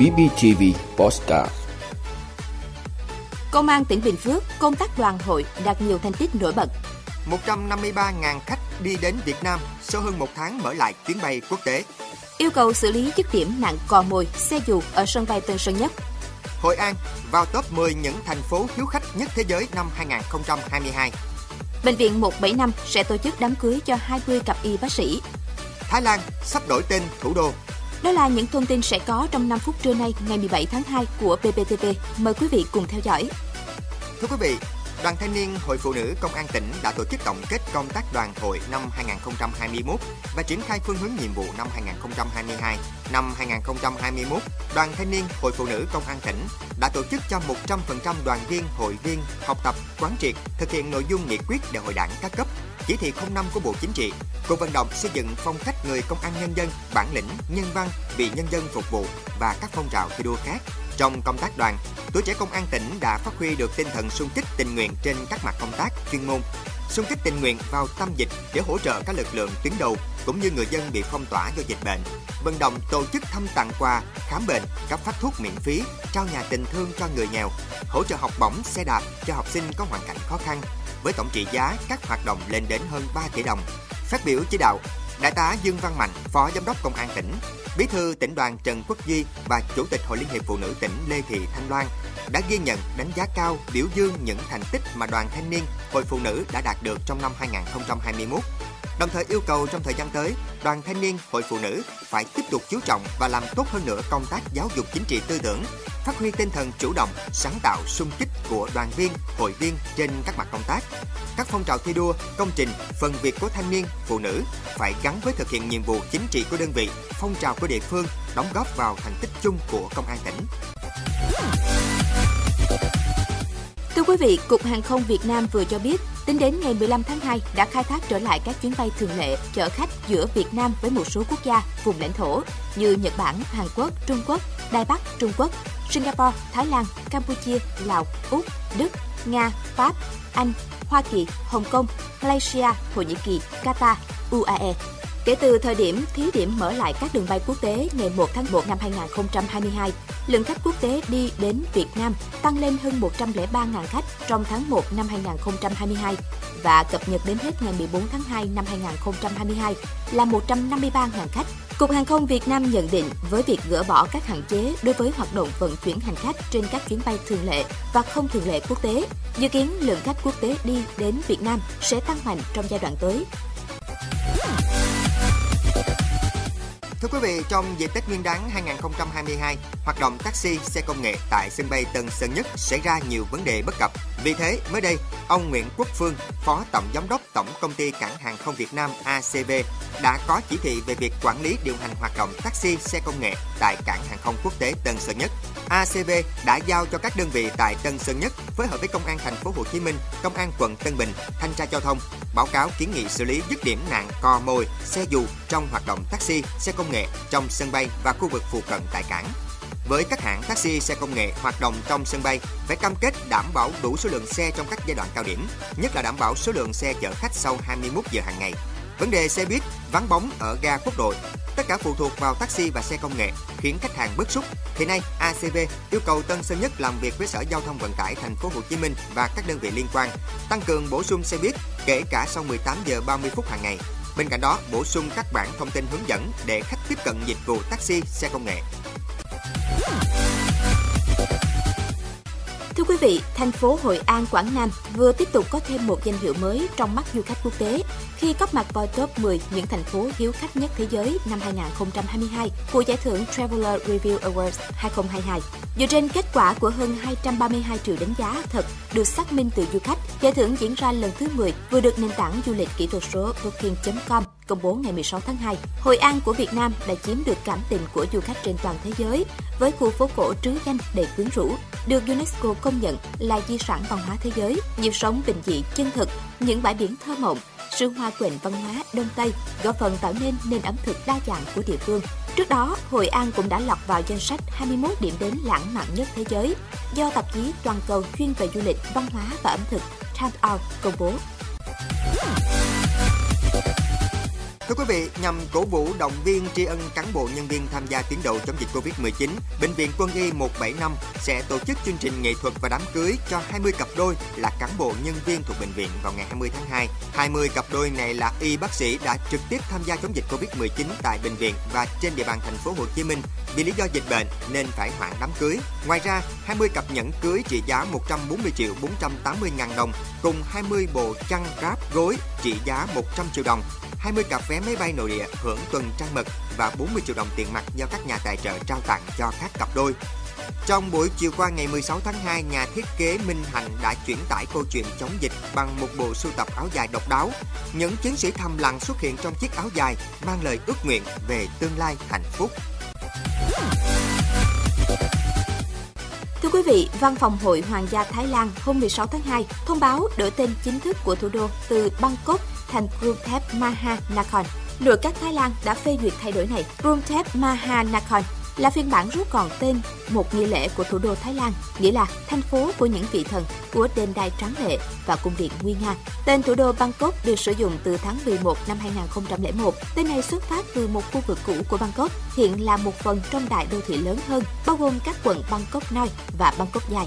BBTV Postcard Công an tỉnh Bình Phước công tác đoàn hội đạt nhiều thành tích nổi bật. 153.000 khách đi đến Việt Nam sau hơn một tháng mở lại chuyến bay quốc tế. Yêu cầu xử lý dứt điểm nạn cò mồi, xe dù ở sân bay Tân Sơn Nhất. Hội An vào top 10 những thành phố hiếu khách nhất thế giới năm 2022. Bệnh viện 175 sẽ tổ chức đám cưới cho 20 cặp y bác sĩ. Thái Lan sắp đổi tên thủ đô. Đó là những thông tin sẽ có trong 5 phút trưa nay ngày 17 tháng 2 của PPTV. Mời quý vị cùng theo dõi. Thưa quý vị, Đoàn Thanh niên Hội Phụ nữ Công an tỉnh đã tổ chức tổng kết công tác đoàn hội năm 2021 và triển khai phương hướng nhiệm vụ năm 2022. Năm 2021, Đoàn Thanh niên Hội Phụ nữ Công an tỉnh đã tổ chức cho 100% đoàn viên, hội viên học tập, quán triệt, thực hiện nội dung nghị quyết đại hội đảng các cấp, chỉ thị 05 của Bộ Chính trị, cuộc vận động xây dựng phong cách người công an nhân dân, bản lĩnh, nhân văn, vì nhân dân phục vụ và các phong trào thi đua khác trong công tác đoàn, tuổi trẻ công an tỉnh đã phát huy được tinh thần sung kích tình nguyện trên các mặt công tác chuyên môn, xung kích tình nguyện vào tâm dịch để hỗ trợ các lực lượng tuyến đầu cũng như người dân bị phong tỏa do dịch bệnh. Vận động tổ chức thăm tặng quà, khám bệnh, cấp phát thuốc miễn phí, trao nhà tình thương cho người nghèo, hỗ trợ học bổng xe đạp cho học sinh có hoàn cảnh khó khăn, với tổng trị giá các hoạt động lên đến hơn 3 tỷ đồng. Phát biểu chỉ đạo, Đại tá Dương Văn Mạnh, Phó Giám đốc Công an tỉnh, Bí thư tỉnh đoàn Trần Quốc Duy và Chủ tịch Hội Liên hiệp Phụ nữ tỉnh Lê Thị Thanh Loan đã ghi nhận, đánh giá cao, biểu dương những thành tích mà đoàn thanh niên, hội phụ nữ đã đạt được trong năm 2021. Đồng thời yêu cầu trong thời gian tới, đoàn thanh niên, hội phụ nữ phải tiếp tục chú trọng và làm tốt hơn nữa công tác giáo dục chính trị tư tưởng, phát huy tinh thần chủ động, sáng tạo, sung kích của đoàn viên, hội viên trên các mặt công tác. Các phong trào thi đua, công trình, phần việc của thanh niên, phụ nữ phải gắn với thực hiện nhiệm vụ chính trị của đơn vị, phong trào của địa phương, đóng góp vào thành tích chung của công an tỉnh. Thưa quý vị, Cục Hàng không Việt Nam vừa cho biết, tính đến ngày 15 tháng 2 đã khai thác trở lại các chuyến bay thường lệ chở khách giữa Việt Nam với một số quốc gia, vùng lãnh thổ như Nhật Bản, Hàn Quốc, Trung Quốc, Đài Bắc, Trung Quốc, Singapore, Thái Lan, Campuchia, Lào, Úc, Đức, Nga, Pháp, Anh, Hoa Kỳ, Hồng Kông, Malaysia, Thổ Nhĩ Kỳ, Qatar, UAE. Kể từ thời điểm thí điểm mở lại các đường bay quốc tế ngày 1 tháng 1 năm 2022, lượng khách quốc tế đi đến Việt Nam tăng lên hơn 103.000 khách trong tháng 1 năm 2022 và cập nhật đến hết ngày 14 tháng 2 năm 2022 là 153.000 khách. Cục Hàng không Việt Nam nhận định với việc gỡ bỏ các hạn chế đối với hoạt động vận chuyển hành khách trên các chuyến bay thường lệ và không thường lệ quốc tế, dự kiến lượng khách quốc tế đi đến Việt Nam sẽ tăng mạnh trong giai đoạn tới. Thưa quý vị, trong dịp Tết Nguyên đán 2022, hoạt động taxi, xe công nghệ tại sân bay Tân Sơn Nhất xảy ra nhiều vấn đề bất cập. Vì thế, mới đây, ông Nguyễn Quốc Phương, Phó Tổng Giám đốc Tổng Công ty Cảng Hàng không Việt Nam ACV đã có chỉ thị về việc quản lý điều hành hoạt động taxi, xe công nghệ tại Cảng Hàng không Quốc tế Tân Sơn Nhất. ACV đã giao cho các đơn vị tại Tân Sơn Nhất phối hợp với Công an thành phố Hồ Chí Minh, Công an quận Tân Bình, Thanh tra giao thông báo cáo kiến nghị xử lý dứt điểm nạn co mồi, xe dù trong hoạt động taxi, xe công nghệ trong sân bay và khu vực phụ cận tại cảng. Với các hãng taxi xe công nghệ hoạt động trong sân bay phải cam kết đảm bảo đủ số lượng xe trong các giai đoạn cao điểm, nhất là đảm bảo số lượng xe chở khách sau 21 giờ hàng ngày. Vấn đề xe buýt vắng bóng ở ga quốc đội, tất cả phụ thuộc vào taxi và xe công nghệ khiến khách hàng bức xúc. hiện nay ACV yêu cầu Tân Sơn Nhất làm việc với Sở Giao thông Vận tải thành phố Hồ Chí Minh và các đơn vị liên quan tăng cường bổ sung xe buýt kể cả sau 18 giờ 30 phút hàng ngày. Bên cạnh đó, bổ sung các bản thông tin hướng dẫn để khách tiếp cận dịch vụ taxi, xe công nghệ. Thưa quý vị, thành phố Hội An, Quảng Nam vừa tiếp tục có thêm một danh hiệu mới trong mắt du khách quốc tế khi góp mặt vào top 10 những thành phố hiếu khách nhất thế giới năm 2022 của giải thưởng Traveler Review Awards 2022. Dựa trên kết quả của hơn 232 triệu đánh giá thật được xác minh từ du khách, giải thưởng diễn ra lần thứ 10 vừa được nền tảng du lịch kỹ thuật số Booking.com công bố ngày 16 tháng 2. Hội An của Việt Nam đã chiếm được cảm tình của du khách trên toàn thế giới với khu phố cổ trứ danh đầy quyến rũ, được UNESCO công nhận là di sản văn hóa thế giới, nhịp sống bình dị chân thực, những bãi biển thơ mộng, sự hoa quyện văn hóa Đông Tây, góp phần tạo nên nền ẩm thực đa dạng của địa phương. Trước đó, Hội An cũng đã lọt vào danh sách 21 điểm đến lãng mạn nhất thế giới do tạp chí toàn cầu chuyên về du lịch, văn hóa và ẩm thực Time Out công bố. Thưa quý vị, nhằm cổ vũ động viên tri ân cán bộ nhân viên tham gia tuyến đầu chống dịch Covid-19, Bệnh viện Quân y 175 sẽ tổ chức chương trình nghệ thuật và đám cưới cho 20 cặp đôi là cán bộ nhân viên thuộc bệnh viện vào ngày 20 tháng 2. 20 cặp đôi này là y bác sĩ đã trực tiếp tham gia chống dịch Covid-19 tại bệnh viện và trên địa bàn thành phố Hồ Chí Minh. Vì lý do dịch bệnh nên phải hoãn đám cưới. Ngoài ra, 20 cặp nhẫn cưới trị giá 140 triệu 480 ngàn đồng cùng 20 bộ chăn ráp gối trị giá 100 triệu đồng 20 cặp vé máy bay nội địa hưởng tuần trăng mật và 40 triệu đồng tiền mặt do các nhà tài trợ trao tặng cho các cặp đôi. Trong buổi chiều qua ngày 16 tháng 2, nhà thiết kế Minh Hạnh đã chuyển tải câu chuyện chống dịch bằng một bộ sưu tập áo dài độc đáo. Những chiến sĩ thầm lặng xuất hiện trong chiếc áo dài mang lời ước nguyện về tương lai hạnh phúc. Thưa quý vị, Văn phòng Hội Hoàng gia Thái Lan hôm 16 tháng 2 thông báo đổi tên chính thức của thủ đô từ Bangkok thành Krungthep Mahanakhon. Nội các Thái Lan đã phê duyệt thay đổi này. Krungthep Mahanakhon là phiên bản rút gọn tên một nghi lễ của thủ đô Thái Lan, nghĩa là thành phố của những vị thần, của đền đài tráng lệ và cung điện nguy nga. Tên thủ đô Bangkok được sử dụng từ tháng 11 năm 2001. Tên này xuất phát từ một khu vực cũ của Bangkok, hiện là một phần trong đại đô thị lớn hơn, bao gồm các quận Bangkok Noi và Bangkok Dài.